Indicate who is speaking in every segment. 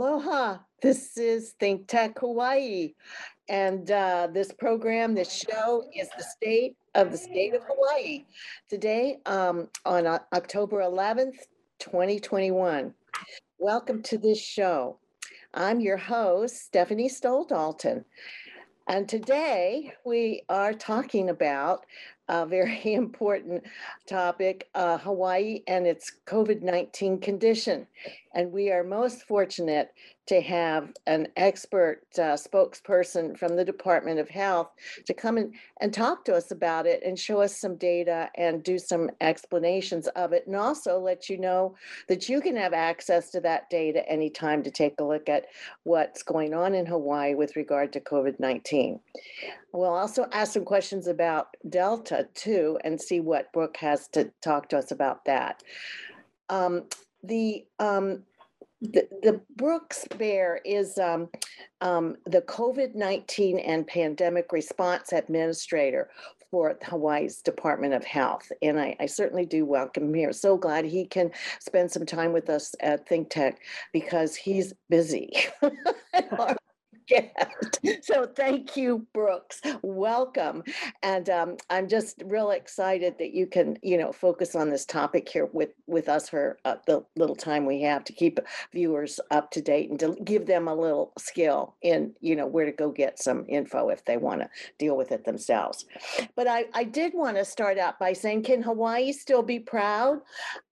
Speaker 1: Aloha. This is Think Tech Hawaii. And uh, this program, this show is the state of the state of Hawaii. Today, um, on October 11th, 2021. Welcome to this show. I'm your host, Stephanie Stoll Dalton. And today we are talking about a very important topic, uh, Hawaii and its COVID 19 condition. And we are most fortunate to have an expert uh, spokesperson from the Department of Health to come in and talk to us about it and show us some data and do some explanations of it. And also let you know that you can have access to that data anytime to take a look at what's going on in Hawaii with regard to COVID 19. We'll also ask some questions about Delta too and see what Brooke has to talk to us about that. Um, the um, the, the Brooks Baehr is um, um, the COVID 19 and pandemic response administrator for Hawaii's Department of Health. And I, I certainly do welcome him here. So glad he can spend some time with us at Think Tech because he's busy. So thank you, Brooks. Welcome. And um, I'm just real excited that you can, you know, focus on this topic here with, with us for uh, the little time we have to keep viewers up to date and to give them a little skill in, you know, where to go get some info if they want to deal with it themselves. But I, I did want to start out by saying, can Hawaii still be proud?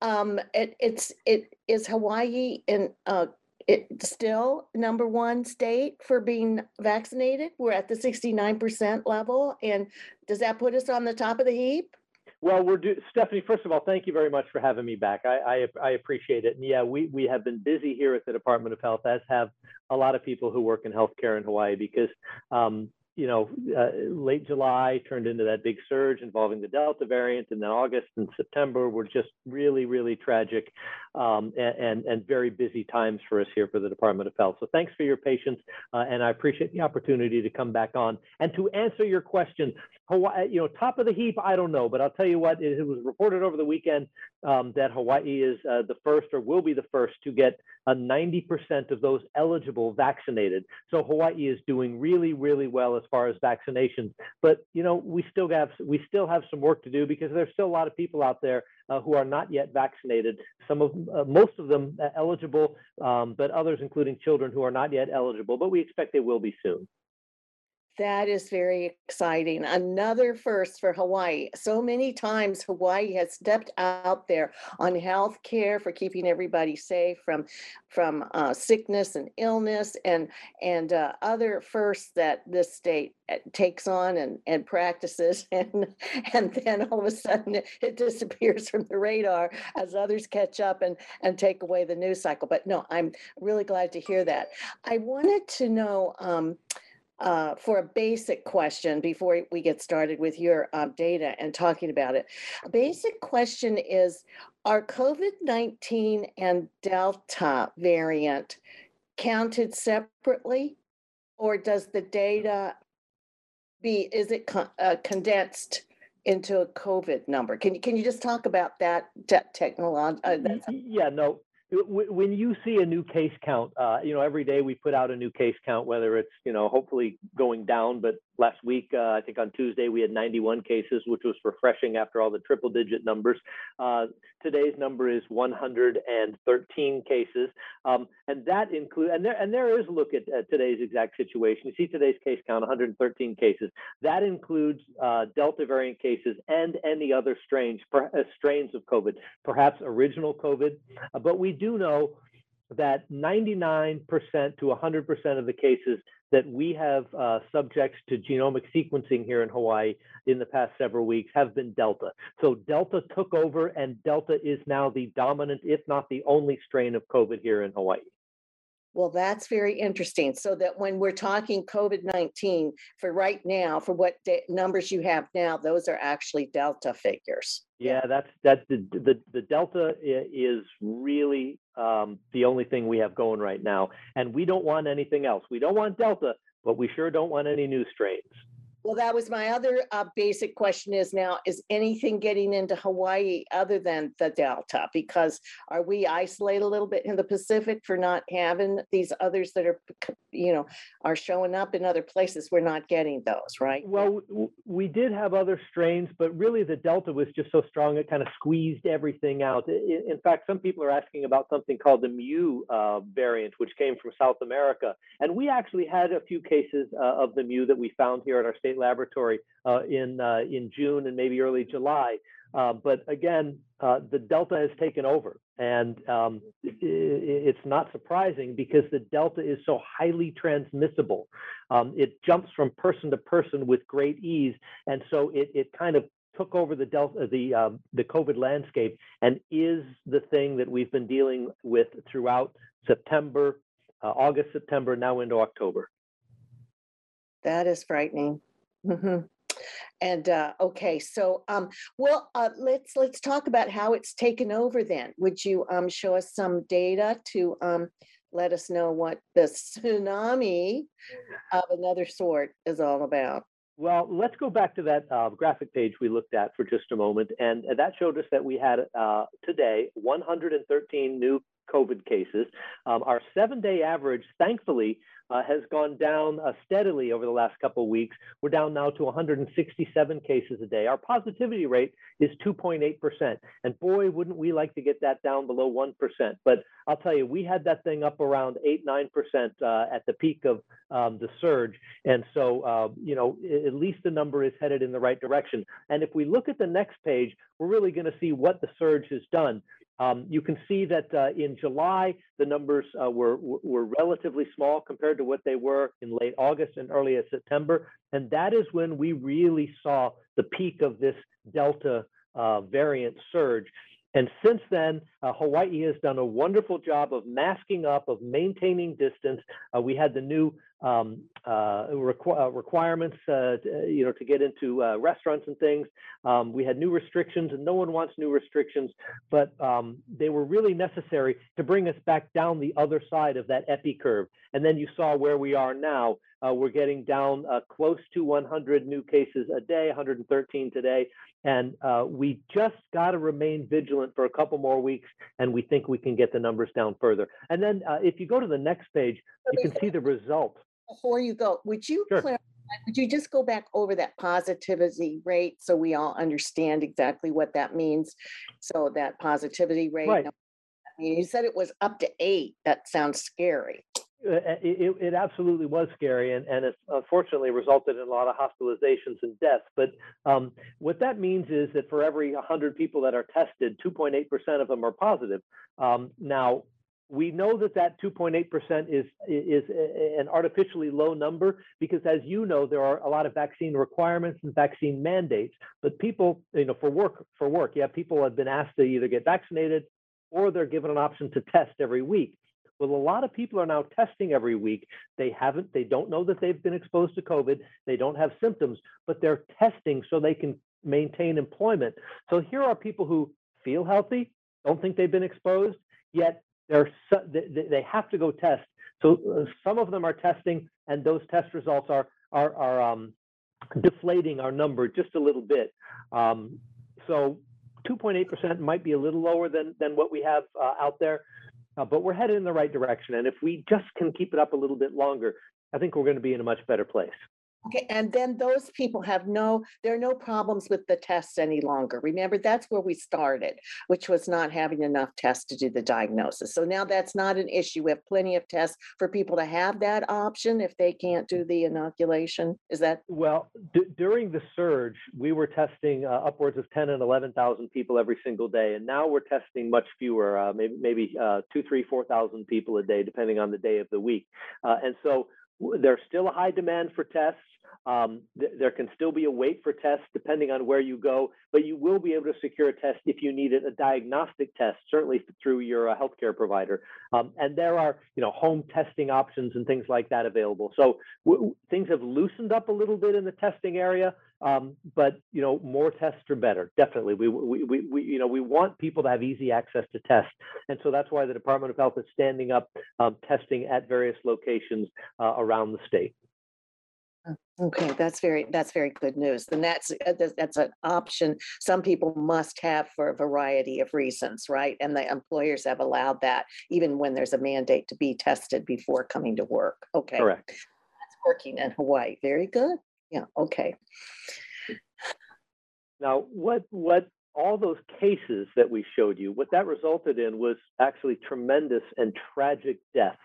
Speaker 1: Um, it, it's, it is Hawaii in, uh, it still number one state for being vaccinated. We're at the sixty-nine percent level. And does that put us on the top of the heap?
Speaker 2: Well, we're do- Stephanie. First of all, thank you very much for having me back. I, I I appreciate it. And yeah, we we have been busy here at the Department of Health, as have a lot of people who work in healthcare in Hawaii, because um, you know, uh, late July turned into that big surge involving the Delta variant, and then August and September were just really, really tragic um, and, and, very busy times for us here for the Department of Health. So thanks for your patience, uh, and I appreciate the opportunity to come back on and to answer your question. Hawaii, you know, top of the heap, I don't know, but I'll tell you what, it, was reported over the weekend um, that Hawaii is uh, the first or will be the first to get a 90% of those eligible vaccinated. So Hawaii is doing really, really well as far as vaccinations. But you know, we still have we still have some work to do because there's still a lot of people out there uh, who are not yet vaccinated. Some of uh, most of them uh, eligible, um, but others, including children, who are not yet eligible. But we expect they will be soon.
Speaker 1: That is very exciting. Another first for Hawaii. So many times Hawaii has stepped out there on health care for keeping everybody safe from from uh, sickness and illness and and uh, other firsts that this state uh, takes on and and practices and and then all of a sudden it, disappears from the radar as others catch up and and take away the news cycle. But no, I'm really glad to hear that. I wanted to know. Um, uh, for a basic question before we get started with your uh, data and talking about it. A basic question is Are COVID 19 and Delta variant counted separately, or does the data be, is it con- uh, condensed? Into a COVID number. Can you can you just talk about that te- technology? Uh,
Speaker 2: yeah, no. When you see a new case count, uh, you know, every day we put out a new case count, whether it's, you know, hopefully going down, but last week, uh, I think on Tuesday, we had 91 cases, which was refreshing after all the triple digit numbers. Uh, today's number is 113 cases. Um, and that includes, and there, and there is look at, at, today's exact situation. You see today's case count, 113 cases. That includes uh, Delta variant cases and any other strains, per, uh, strains of COVID, perhaps original COVID. Uh, but we do know that 99% to 100% of the cases that we have uh, subjects to genomic sequencing here in Hawaii in the past several weeks have been Delta. So Delta took over, and Delta is now the dominant, if not the only strain of COVID here in Hawaii.
Speaker 1: Well, that's very interesting. So that when we're talking COVID 19 for right now, for what da- numbers you have now, those are actually Delta figures.
Speaker 2: Yeah, that's that the the, the Delta is really um, the only thing we have going right now, and we don't want anything else. We don't want Delta, but we sure don't want any new strains.
Speaker 1: Well, that was my other uh, basic question is now, is anything getting into Hawaii other than the Delta? Because are we isolated a little bit in the Pacific for not having these others that are, you know, are showing up in other places? We're not getting those, right?
Speaker 2: Well, we did have other strains, but really the Delta was just so strong, it kind of squeezed everything out. In fact, some people are asking about something called the Mu uh, variant, which came from South America. And we actually had a few cases uh, of the Mu that we found here at our state laboratory uh, in, uh, in June and maybe early July. Uh, but again, the Delta has taken over. And um, it's not surprising because the Delta is so highly transmissible. Um, it jumps from person to person with great ease. And so it, it kind of took over the Delta, the, um, the COVID landscape and is the thing that we've been dealing with throughout September, uh, August, September, now into October.
Speaker 1: That is frightening. Mhm. And, uh, okay, so, um, well, uh, let's, let's talk about how it's taken over then. Would you, um, show us some data to, um, let us know what the tsunami of another sort is all about?
Speaker 2: Well, let's go back to that uh, graphic page we looked at for just a moment. And that showed us that we had uh, today 113 new COVID cases. Um, our seven day average, thankfully, uh, has gone down uh, steadily over the last couple of weeks. We're down now to 167 cases a day. Our positivity rate is 2.8%. And boy, wouldn't we like to get that down below 1%. But I'll tell you, we had that thing up around 8, 9% uh, at the peak of um, the surge. And so, uh, you know, at least the number is headed in the right direction. And if we look at the next page, we're really going to see what the surge has done. Um, you can see that uh, in July, the numbers uh, were, were relatively small compared to what they were in late August and early September. And that is when we really saw the peak of this Delta uh, variant surge. And since then, uh, Hawaii has done a wonderful job of masking up, of maintaining distance. Uh, we had the new um, uh, requ- uh, requirements, uh, to, you know, to get into uh, restaurants and things. Um, we had new restrictions, and no one wants new restrictions, but um, they were really necessary to bring us back down the other side of that epi curve. And then you saw where we are now. Uh, we're getting down uh, close to 100 new cases a day, 113 today. And uh, we just got to remain vigilant for a couple more weeks, and we think we can get the numbers down further. And then uh, if you go to the next page, you can see the result.
Speaker 1: Before you go, would you
Speaker 2: Sure.
Speaker 1: clarify, would you just go back over that positivity rate so we all understand exactly what that means? So that positivity rate.
Speaker 2: Right.
Speaker 1: I mean, you said it was up to eight. That sounds scary.
Speaker 2: Uh, It, it, it absolutely was scary, and, and it unfortunately resulted in a lot of hospitalizations and deaths. But um, what that means is that for every 100 people that are tested, 2.8% of them are positive. Um, now, we know that that 2.8% is is an artificially low number because, as you know, there are a lot of vaccine requirements and vaccine mandates. But people, you know, for work for work, yeah, people have been asked to either get vaccinated or they're given an option to test every week. Well, a lot of people are now testing every week. They haven't, they don't know that they've been exposed to COVID. They don't have symptoms, but they're testing so they can maintain employment. So here are people who feel healthy, don't think they've been exposed, yet they're, they have to go test. So uh, some of them are testing, and those test results are are, are um, deflating our number just a little bit. Um, so 2.8% might be a little lower than than what we have uh, out there, uh, but we're headed in the right direction. And if we just can keep it up a little bit longer, I think we're going to be in a much better place.
Speaker 1: Okay, and then those people have no, there are no problems with the tests any longer. Remember, that's where we started, which was not having enough tests to do the diagnosis. So now that's not an issue. We have plenty of tests for people to have that option if they can't do the inoculation. Is that,
Speaker 2: Well, d- during the surge, we were testing uh, upwards of 10 and 11,000 people every single day, and now we're testing much fewer, uh, maybe maybe uh, two, three, four thousand people a day, depending on the day of the week. Uh, and so there's still a high demand for tests. Um, th- there can still be a wait for tests depending on where you go, but you will be able to secure a test if you need it, a diagnostic test, certainly through your uh, healthcare provider. Um, and there are, you know, home testing options and things like that available. So things have loosened up a little bit in the testing area, um, but you know, more tests are better. Definitely, we, we we we you know we want people to have easy access to tests, and so that's why the Department of Health is standing up um, testing at various locations uh, around the state.
Speaker 1: Okay, that's very, that's very good news. Then that's, uh, that's- that's an option some people must have for a variety of reasons, right? And the employers have allowed that even when there's a mandate to be tested before coming to work. Okay.
Speaker 2: Correct.
Speaker 1: That's Working in Hawaii. Very good. Yeah, okay.
Speaker 2: Now, what, what, all those cases that we showed you, what that resulted in was actually tremendous and tragic death.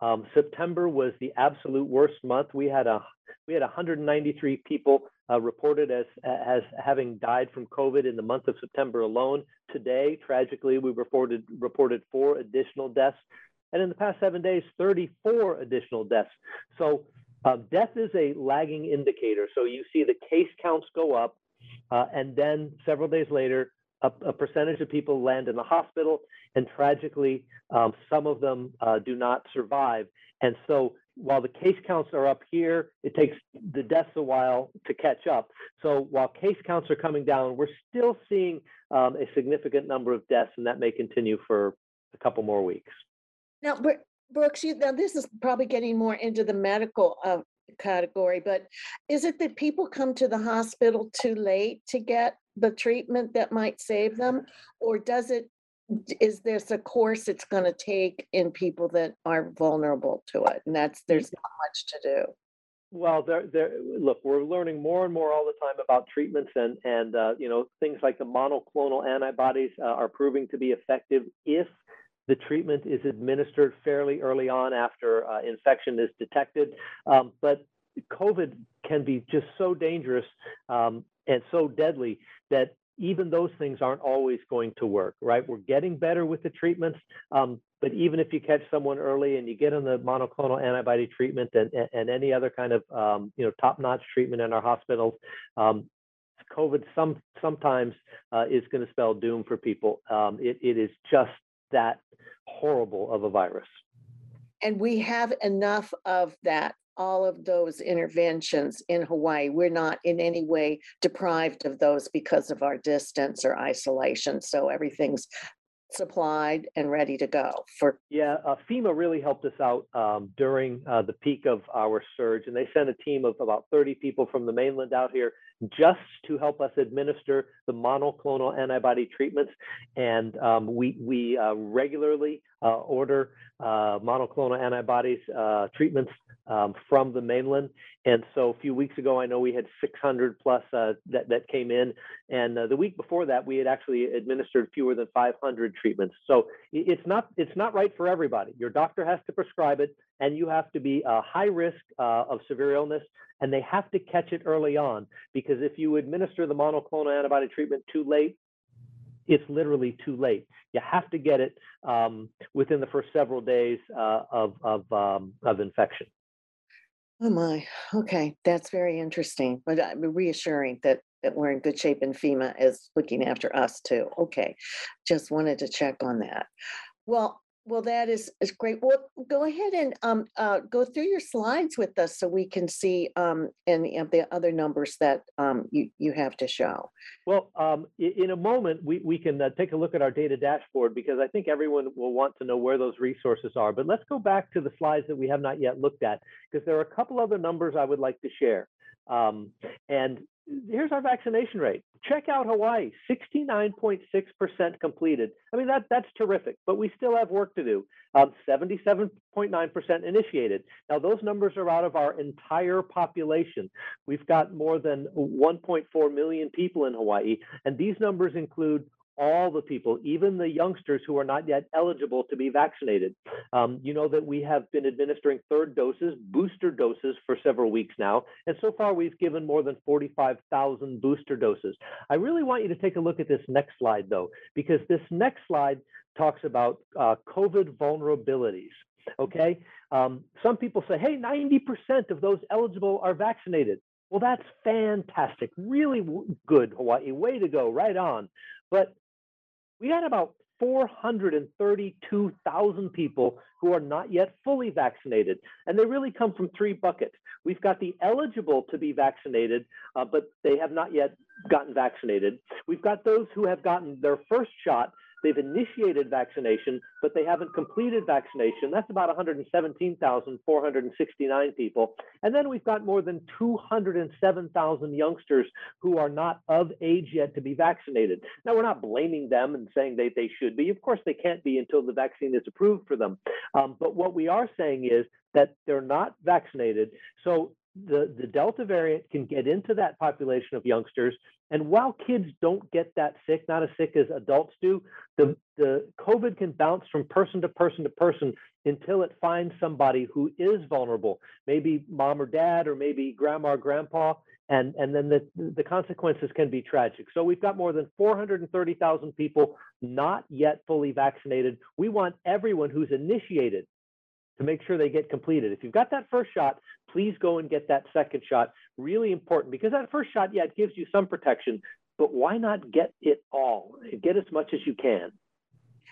Speaker 2: Um, September was the absolute worst month. We had a, we had 193 people uh, reported as, as having died from COVID in the month of September alone. Today, tragically, we reported, reported four additional deaths. And in the past seven days, 34 additional deaths. So uh, death is a lagging indicator. So you see the case counts go up, uh, and then several days later, a, a, percentage of people land in the hospital, and tragically, um, some of them uh, do not survive. And so, while the case counts are up here, it takes the deaths a while to catch up. So, while case counts are coming down, we're still seeing um, a significant number of deaths, and that may continue for a couple more weeks.
Speaker 1: Now, Brooks, you, now this is probably getting more into the medical uh, category, but is it that people come to the hospital too late to get the treatment that might save them? Or does it, is this a course it's going to take in people that are vulnerable to it? And that's, there's not much to do.
Speaker 2: Well, there, there. Look, we're learning more and more all the time about treatments, and and uh, you know things like the monoclonal antibodies uh, are proving to be effective if the treatment is administered fairly early on after uh, infection is detected. Um, but COVID can be just so dangerous um, and so deadly that even those things aren't always going to work, right? We're getting better with the treatments, um, but even if you catch someone early and you get on the monoclonal antibody treatment and, and any other kind of um, you know top-notch treatment in our hospitals, um, COVID some sometimes uh, is going to spell doom for people. Um, it, it is just that horrible of a virus.
Speaker 1: And we have enough of that, all of those interventions in Hawaii. We're not in any way deprived of those because of our distance or isolation. So everything's supplied and ready to go for
Speaker 2: yeah uh, fema really helped us out um, during uh, the peak of our surge and they sent a team of about 30 people from the mainland out here just to help us administer the monoclonal antibody treatments. And um, we, we uh, regularly uh, order uh, monoclonal antibodies uh, treatments um, from the mainland. And so a few weeks ago, I know we had 600 plus uh, that, that came in. And uh, the week before that, we had actually administered fewer than 500 treatments. So it's not, it's not right for everybody. Your doctor has to prescribe it, and you have to be a high risk of severe illness and they have to catch it early on because if you administer the monoclonal antibody treatment too late, it's literally too late. You have to get it um, within the first several days uh, of of, um, of infection.
Speaker 1: Oh my, okay, that's very interesting, but uh, reassuring that that we're in good shape and FEMA is looking after us too. Okay, just wanted to check on that. Well, well, that is, is great. Well, go ahead and um, uh, go through your slides with us so we can see um, any of the other numbers that um, you, you have to show.
Speaker 2: Well, um, in a moment, we, we can uh, take a look at our data dashboard because I think everyone will want to know where those resources are. But let's go back to the slides that we have not yet looked at because there are a couple other numbers I would like to share. Um, and here's our vaccination rate. Check out Hawaii, 69.6% completed. I mean, that, that's terrific, but we still have work to do. Um, 77.9% initiated. Now, those numbers are out of our entire population. We've got more than 1.4 million people in Hawaii, and these numbers include all the people, even the youngsters who are not yet eligible to be vaccinated. Um, you know that we have been administering third doses, booster doses for several weeks now, and so far we've given more than 45,000 booster doses. I really want you to take a look at this next slide though, because this next slide talks about uh, COVID vulnerabilities. Okay, um, some people say, hey, 90% of those eligible are vaccinated. Well, that's fantastic. Really good, Hawaii. Way to go. Right on. But we had about 432,000 people who are not yet fully vaccinated. And they really come from three buckets. We've got the eligible to be vaccinated, uh, but they have not yet gotten vaccinated. We've got those who have gotten their first shot, they've initiated vaccination, but they haven't completed vaccination. That's about 117,469 people. And then we've got more than 207,000 youngsters who are not of age yet to be vaccinated. Now, we're not blaming them and saying they, they should be. Of course, they can't be until the vaccine is approved for them. Um, but what we are saying is that they're not vaccinated. So the, the Delta variant can get into that population of youngsters. And while kids don't get that sick, not as sick as adults do, the, the COVID can bounce from person to person to person until it finds somebody who is vulnerable, maybe mom or dad, or maybe grandma or grandpa. And, and then the, the consequences can be tragic. So we've got more than 430,000 people not yet fully vaccinated. We want everyone who's initiated to make sure they get completed. If you've got that first shot, please go and get that second shot. Really important because that first shot, yeah, it gives you some protection, but why not get it all? Get as much as you can.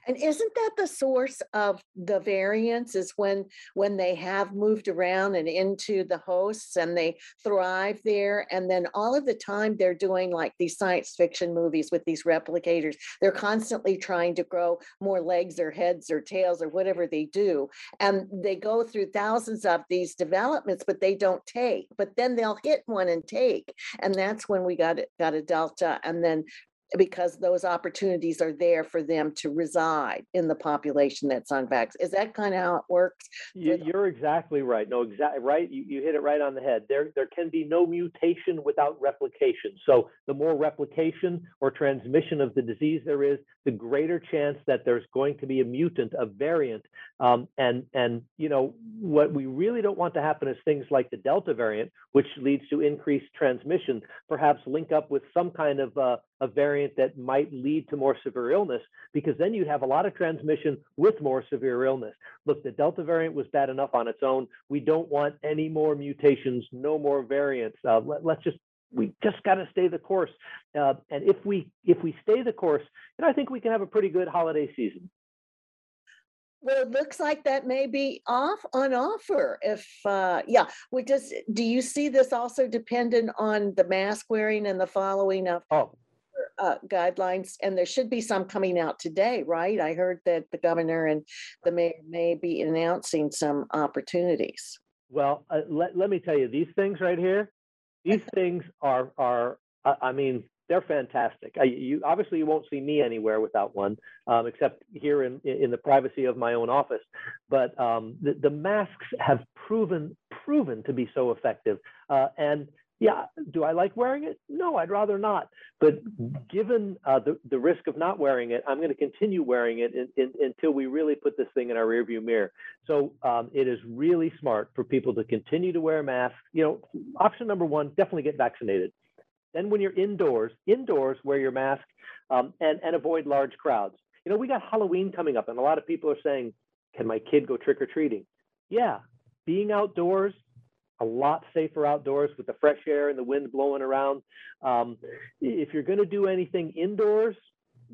Speaker 1: And isn't that the source of the variance is when when they have moved around and into the hosts and they thrive there and then all of the time they're doing like these science fiction movies with these replicators. They're constantly trying to grow more legs or heads or tails or whatever they do and they go through thousands of these developments but they don't take. But then they'll hit one and take and that's when we got got a delta and then because those opportunities are there for them to reside in the population that's unvaccinated. Is that kind of how it works?
Speaker 2: You, you're exactly right. No, exactly right. You, you hit it right on the head. There, there can be no mutation without replication. So the more replication or transmission of the disease there is, the greater chance that there's going to be a mutant, a variant. Um, and and you know what we really don't want to happen is things like the Delta variant, which leads to increased transmission, perhaps link up with some kind of uh, a variant that might lead to more severe illness, because then you'd have a lot of transmission with more severe illness. Look, the Delta variant was bad enough on its own. We don't want any more mutations, no more variants. Uh, let, us just we just got to stay the course. Uh, and if we if we stay the course, then I think we can have a pretty good holiday season.
Speaker 1: Well, it looks like that may be off on offer. If uh, yeah, we just do you see this also dependent on the mask wearing and the following of
Speaker 2: oh
Speaker 1: uh, guidelines, and there should be some coming out today, right? I heard that the governor and the mayor may be announcing some opportunities.
Speaker 2: Well, uh, let, let me tell you, these things right here, these things are, are uh, I mean, they're fantastic. I, you obviously you won't see me anywhere without one, um, except here in in the privacy of my own office. But um, the, the masks have proven proven to be so effective, uh, and yeah, do I like wearing it? No, I'd rather not. But given uh, the, the risk of not wearing it, I'm going to continue wearing it in, in, until we really put this thing in our rearview mirror. So um, it is really smart for people to continue to wear masks. You know, option number one, definitely get vaccinated. Then when you're indoors, indoors, wear your mask um, and, and avoid large crowds. You know, we got Halloween coming up, and a lot of people are saying, can my kid go trick or treating? Yeah, being outdoors, a lot safer outdoors with the fresh air and the wind blowing around. Um, if you're going to do anything indoors,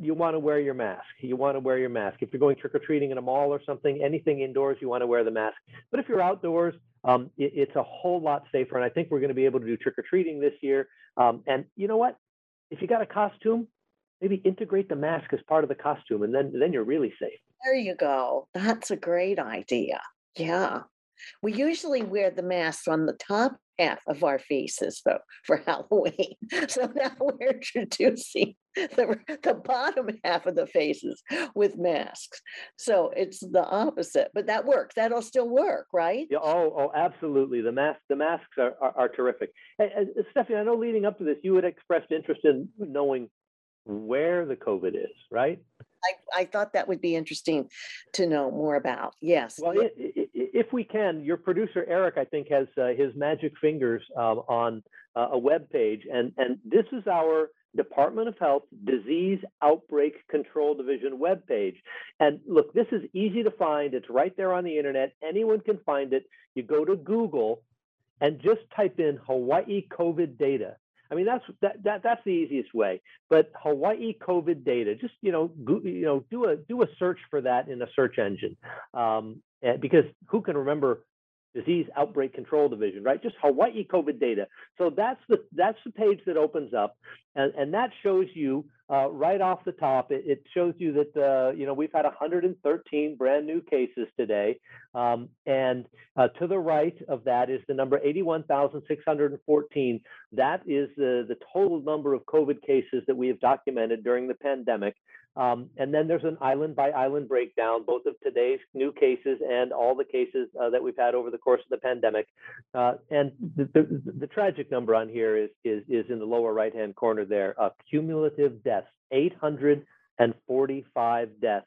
Speaker 2: you want to wear your mask. You want to wear your mask. If you're going trick or treating in a mall or something, anything indoors, you want to wear the mask. But if you're outdoors, um, it, it's a whole lot safer. And I think we're going to be able to do trick or treating this year. Um, and you know what? If you got a costume, maybe integrate the mask as part of the costume, and then then you're really safe.
Speaker 1: There you go. That's a great idea. Yeah. We usually wear the masks on the top half of our faces, though, for Halloween. So now we're introducing the, the bottom half of the faces with masks. So it's the opposite, but that works. That'll still work, right?
Speaker 2: Yeah, oh, oh, absolutely. The mask, the masks are, are, are terrific. Hey, uh, Stephanie, I know leading up to this, you had expressed interest in knowing where the COVID is, right?
Speaker 1: I, I thought that would be interesting to know more about. Yes.
Speaker 2: Well, it, it, if we can, your producer Eric, I think, has uh, his magic fingers um, on uh, a web page, and and this is our Department of Health Disease Outbreak Control Division web page. And look, this is easy to find. It's right there on the internet. Anyone can find it. You go to Google and just type in Hawaii COVID data. I mean, that's that, that that's the easiest way. But Hawaii COVID data, just you know, go, you know, do a do a search for that in a search engine, um, because who can remember Disease Outbreak Control Division, right? Just Hawaii COVID data. So that's the that's the page that opens up, and, and that shows you uh, right off the top. It, it shows you that uh, you know we've had 113 brand new cases today, um, and uh, to the right of that is the number 81,614. That is the the total number of COVID cases that we have documented during the pandemic. Um, and then there's an island by island breakdown, both of today's new cases and all the cases uh, that we've had over the course of the pandemic. Uh, and the, the, the, tragic number on here is, is, is in the lower right hand corner there uh, cumulative deaths 845 deaths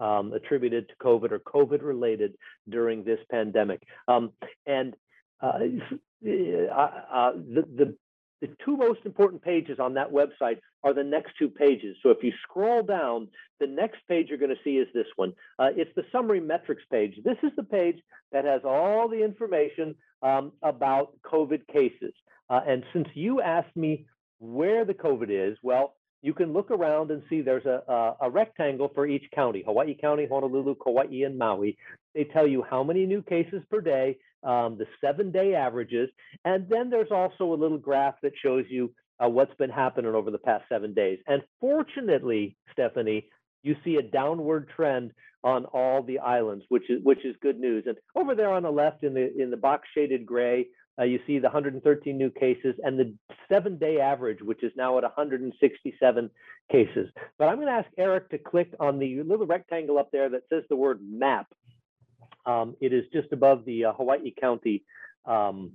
Speaker 2: um, attributed to COVID or COVID related during this pandemic. Um, and uh, uh, uh, the, the the two most important pages on that website are the next two pages. So if you scroll down, the next page you're going to see is this one. Uh, it's the summary metrics page. This is the page that has all the information um, about COVID cases. Uh, and since you asked me where the COVID is, well, you can look around and see there's a, a, a, rectangle for each county, Hawaii County, Honolulu, Kauai, and Maui. They tell you how many new cases per day, um, the seven day averages, and then there's also a little graph that shows you uh, what's been happening over the past seven days. And fortunately, Stephanie, you see a downward trend on all the islands, which is which is good news. And over there on the left, in the in the box shaded gray, uh, you see the 113 new cases and the seven day average, which is now at 167 cases. But I'm going to ask Eric to click on the little rectangle up there that says the word map. Um, it is just above the uh, Hawaii County um,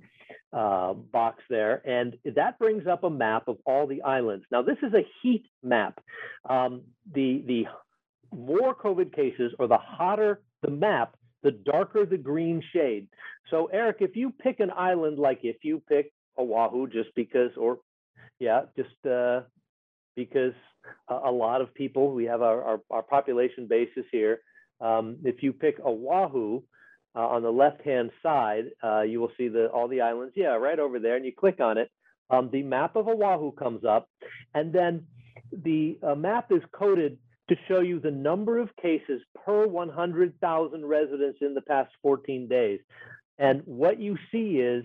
Speaker 2: uh, box there, and that brings up a map of all the islands. Now, this is a heat map. Um, the the more COVID cases or the hotter the map, the darker the green shade. So, Eric, if you pick an island, like if you pick Oahu, just because, or yeah, just uh, because a, a lot of people, we have our, our, our population basis here. Um, if you pick Oahu uh, on the left-hand side, uh, you will see the all the islands. Yeah, right over there, and you click on it. Um, the map of Oahu comes up, and then the uh, map is coded to show you the number of cases per 100,000 residents in the past 14 days. And what you see is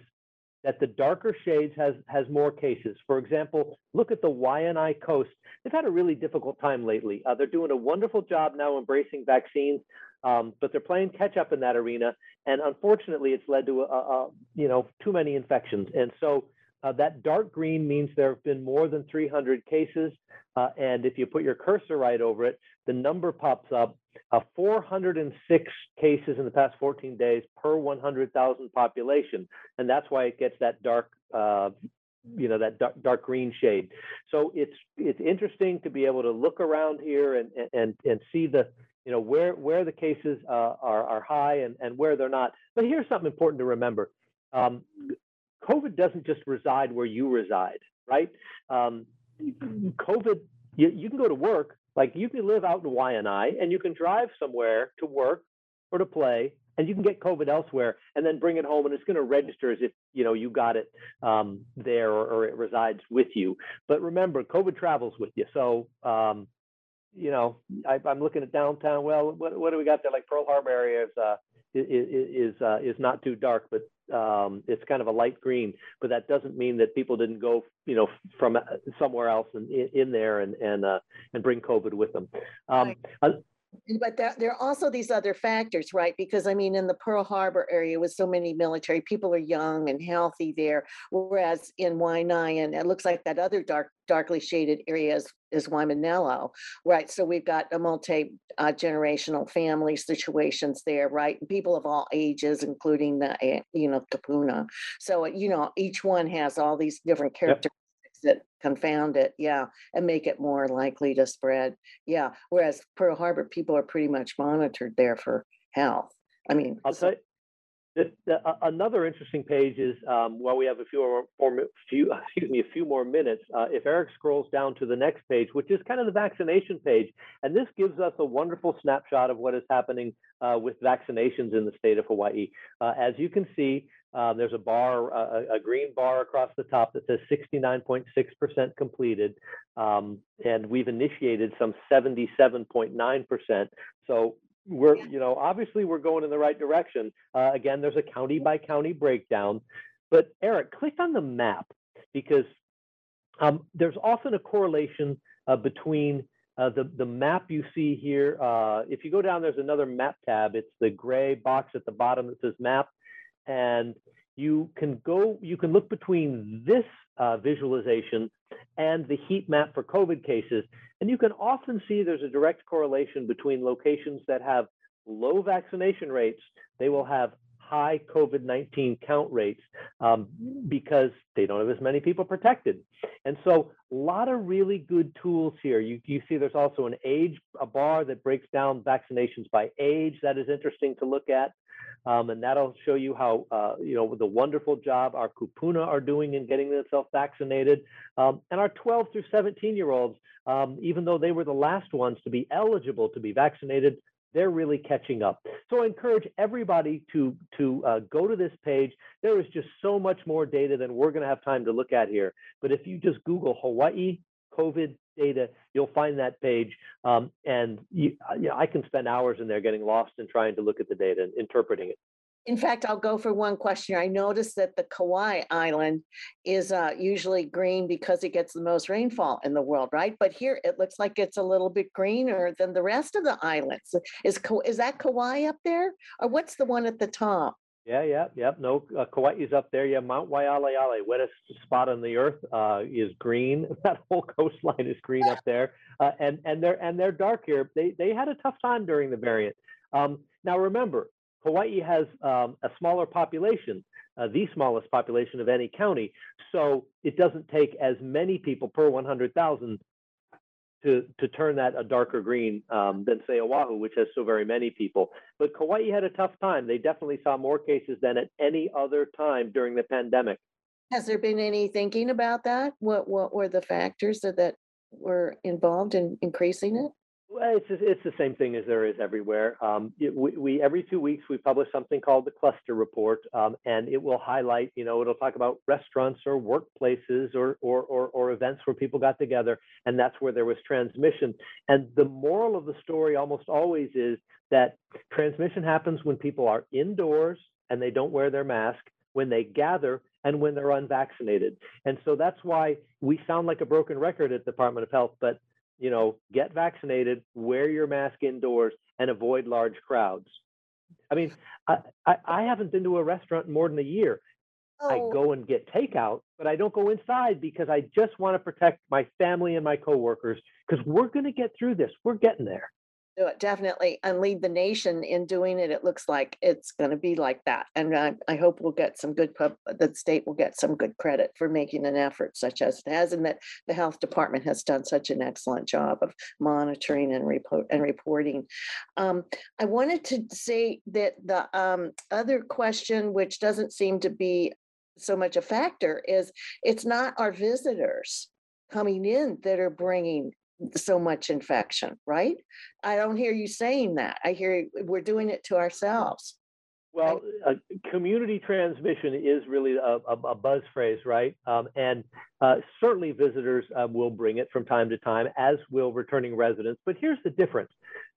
Speaker 2: that the darker shades has has more cases. For example, look at the Waianae coast. They've had a really difficult time lately. Uh, they're doing a wonderful job now embracing vaccines, um, but they're playing catch up in that arena. And unfortunately, it's led to a, a, you know too many infections. And so uh, that dark green means there have been more than 300 cases. Uh, and if you put your cursor right over it, the number pops up uh, 406 cases in the past 14 days per 100,000 population. And that's why it gets that dark, uh, you know, that dark, dark, green shade. So it's it's interesting to be able to look around here and and and see the you know where where the cases uh, are are high and and where they're not. But here's something important to remember. Um, COVID doesn't just reside where you reside, right? Um, COVID, you, you can go to work, like you can live out in Waianae and you can drive somewhere to work or to play and you can get COVID elsewhere and then bring it home and it's going to register as if you know you got it um, there or, or, it resides with you. But remember, COVID travels with you. So um, you know, I, am looking at downtown. Well, what, what do we got there? Like Pearl Harbor area is uh, is is, uh, is not too dark, but um, it's kind of a light green, but that doesn't mean that people didn't go, you know, from uh, somewhere else and in, in there and and uh, and bring COVID with them. Um,
Speaker 1: right. But there, there are also these other factors, right? Because I mean, in the Pearl Harbor area with so many military, people are young and healthy there. Whereas in Waianae, and it looks like that other dark, darkly shaded area is, is Waimanalo, right? So we've got a multi-generational uh, family situations there, right? People of all ages, including the, eh, you know, Kupuna. So, you know, each one has all these different characteristics that confound it, yeah, and make it more likely to spread. Yeah. Whereas Pearl Harbor, people are pretty much monitored there for health. I mean,
Speaker 2: I'll tell you, the, the, uh, another interesting page is um, while we have a few more, more few, excuse me, a few more minutes. Uh, if Eric scrolls down to the next page, which is kind of the vaccination page, and this gives us a wonderful snapshot of what is happening uh, with vaccinations in the state of Hawaii. Uh, as you can see, um, there's a bar, a, a, green bar across the top that says 69.6% completed, um, and we've initiated some 77.9%. So we're, you know, obviously we're going in the right direction. Uh, again, there's a county by county breakdown. But Eric, click on the map because um, there's often a correlation uh, between uh, the, the map you see here. Uh, if you go down, there's another map tab. It's the gray box at the bottom that says map. And you can go, you can look between this uh, visualization and the heat map for COVID cases. And you can often see there's a direct correlation between locations that have low vaccination rates, they will have high COVID 19 count rates um, because they don't have as many people protected. And so, a lot of really good tools here. You, you see there's also an age, a bar that breaks down vaccinations by age. That is interesting to look at. Um, and that'll show you how, uh, you know, the wonderful job our kupuna are doing in getting themselves vaccinated. Um, and our 12 through 17 year olds, um, even though they were the last ones to be eligible to be vaccinated, they're really catching up. So I encourage everybody to to uh, go to this page. There is just so much more data than we're going to have time to look at here. But if you just Google Hawaii COVID data, you'll find that page. Um, and you, uh, you know, I can spend hours in there getting lost and trying to look at the data and interpreting it.
Speaker 1: In fact, I'll go for one question. I noticed that the Kauai Island is uh, usually green because it gets the most rainfall in the world, right? But here it looks like it's a little bit greener than the rest of the islands. Is is that Kauai up there, or what's the one at the top?
Speaker 2: Yeah, yeah, yeah. No, uh, Kauai is up there. Yeah, Mount Waialeale, wettest spot on the earth, uh, is green. That whole coastline is green up there, uh, and and they're and they're dark here. They they had a tough time during the variant. Um, now remember, Hawaii has um, a smaller population, uh, the smallest population of any county, so it doesn't take as many people per 100,000 to to turn that a darker green um, than say Oahu, which has so very many people. But Kauai had a tough time. They definitely saw more cases than at any other time during the pandemic.
Speaker 1: Has there been any thinking about that? What what were the factors that, that were involved in increasing it?
Speaker 2: Well, it's it's the same thing as there is everywhere. Um, it- we, we every two weeks we publish something called the cluster report, um, and it will highlight. You know, it'll talk about restaurants or workplaces or, or or or events where people got together, and that's where there was transmission. And the moral of the story almost always is that transmission happens when people are indoors and they don't wear their mask, when they gather, and when they're unvaccinated. And so that's why we sound like a broken record at the Department of Health, but you know, get vaccinated, wear your mask indoors, and avoid large crowds. I mean, I, I, I haven't been to a restaurant in more than a year. I
Speaker 1: Oh,
Speaker 2: go and get takeout, but I don't go inside because I just want to protect my family and my coworkers because we're going to get through this. We're getting there.
Speaker 1: Do it, definitely, and lead the nation in doing it. It looks like it's going to be like that, and I, I hope we'll get some good pub. The state will get some good credit for making an effort such as it has, and that the health department has done such an excellent job of monitoring and report and reporting. Um, I wanted to say that the um, other question, which doesn't seem to be so much a factor, is it's not our visitors coming in that are bringing so much infection, right? I don't hear you saying that. I hear we're doing it to ourselves.
Speaker 2: Well, uh, community transmission is really a, a, a buzz phrase, right? Um, and uh, certainly visitors uh, will bring it from time to time, as will returning residents. But here's the difference.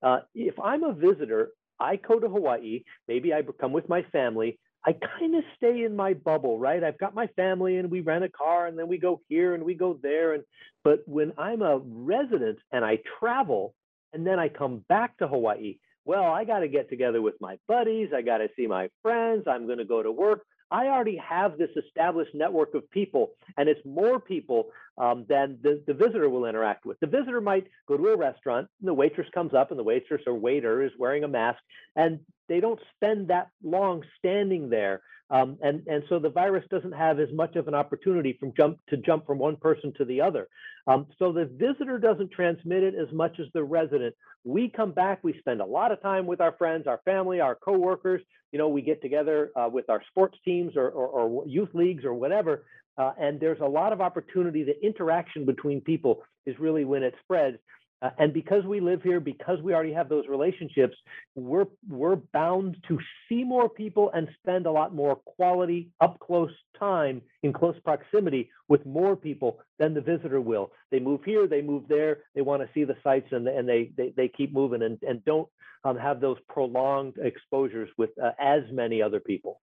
Speaker 2: Uh, if I'm a visitor, I go to Hawaii, maybe I come with my family. I kind of stay in my bubble, right? I've got my family and we rent a car and then we go here and we go there. And but when I'm a resident and I travel and then I come back to Hawaii, well, I got to get together with my buddies. I got to see my friends. I'm going to go to work. I already have this established network of people, and it's more people um, than the, the visitor will interact with. The visitor might go to a restaurant, and the waitress comes up, and the waitress or waiter is wearing a mask, and they don't spend that long standing there. Um, and, and so the virus doesn't have as much of an opportunity from jump to jump from one person to the other. Um, so the visitor doesn't transmit it as much as the resident. We come back, we spend a lot of time with our friends, our family, our coworkers. You know, we get together uh, with our sports teams or, or, or youth leagues or whatever. Uh, and there's a lot of opportunity. The interaction between people is really when it spreads. Uh, and because we live here, because we already have those relationships, we're we're bound to see more people and spend a lot more quality, up close time in close proximity with more people than the visitor will. They move here, they move there, they want to see the sites, and and they they, they keep moving and and don't um, have those prolonged exposures with uh, as many other people.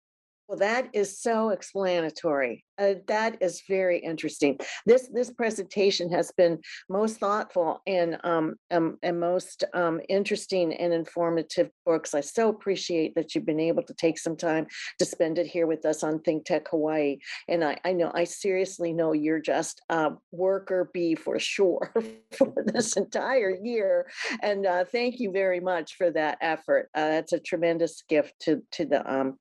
Speaker 1: Well, that is so explanatory. Uh, that is very interesting. This this presentation has been most thoughtful and um, um and most um, interesting and informative Brooks. I so appreciate that you've been able to take some time to spend it here with us on Think Tech Hawaii. And I, I know I seriously know you're just a worker bee for sure for this entire year. And uh, thank you very much for that effort. Uh, that's a tremendous gift to to the um,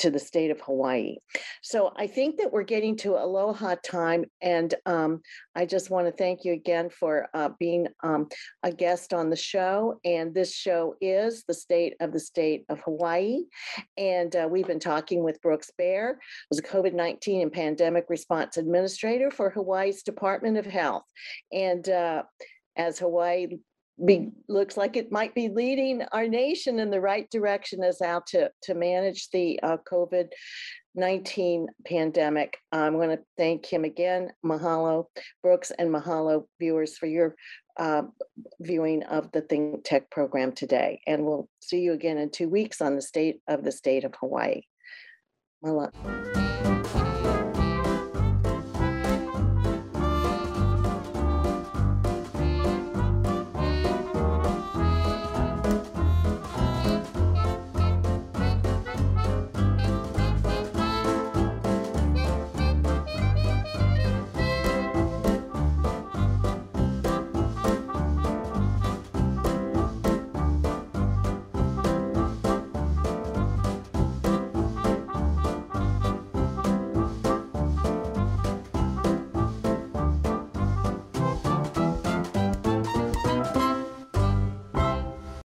Speaker 1: to the state of Hawaii. So I think that we're getting to aloha time. And um, I just want to thank you again for uh, being um, a guest on the show. And this show is the state of the state of Hawaii. And uh, we've been talking with Brooks Baehr, who's a COVID 19 and pandemic response administrator for Hawaii's Department of Health. And uh, as Hawaii be, looks like it might be leading our nation in the right direction as how to, to manage the uh, COVID 19 pandemic. I'm going to thank him again. Mahalo, Brooks, and mahalo, viewers, for your uh, viewing of the Think Tech program today. And we'll see you again in two weeks on the state of the state of Hawaii. Mahalo.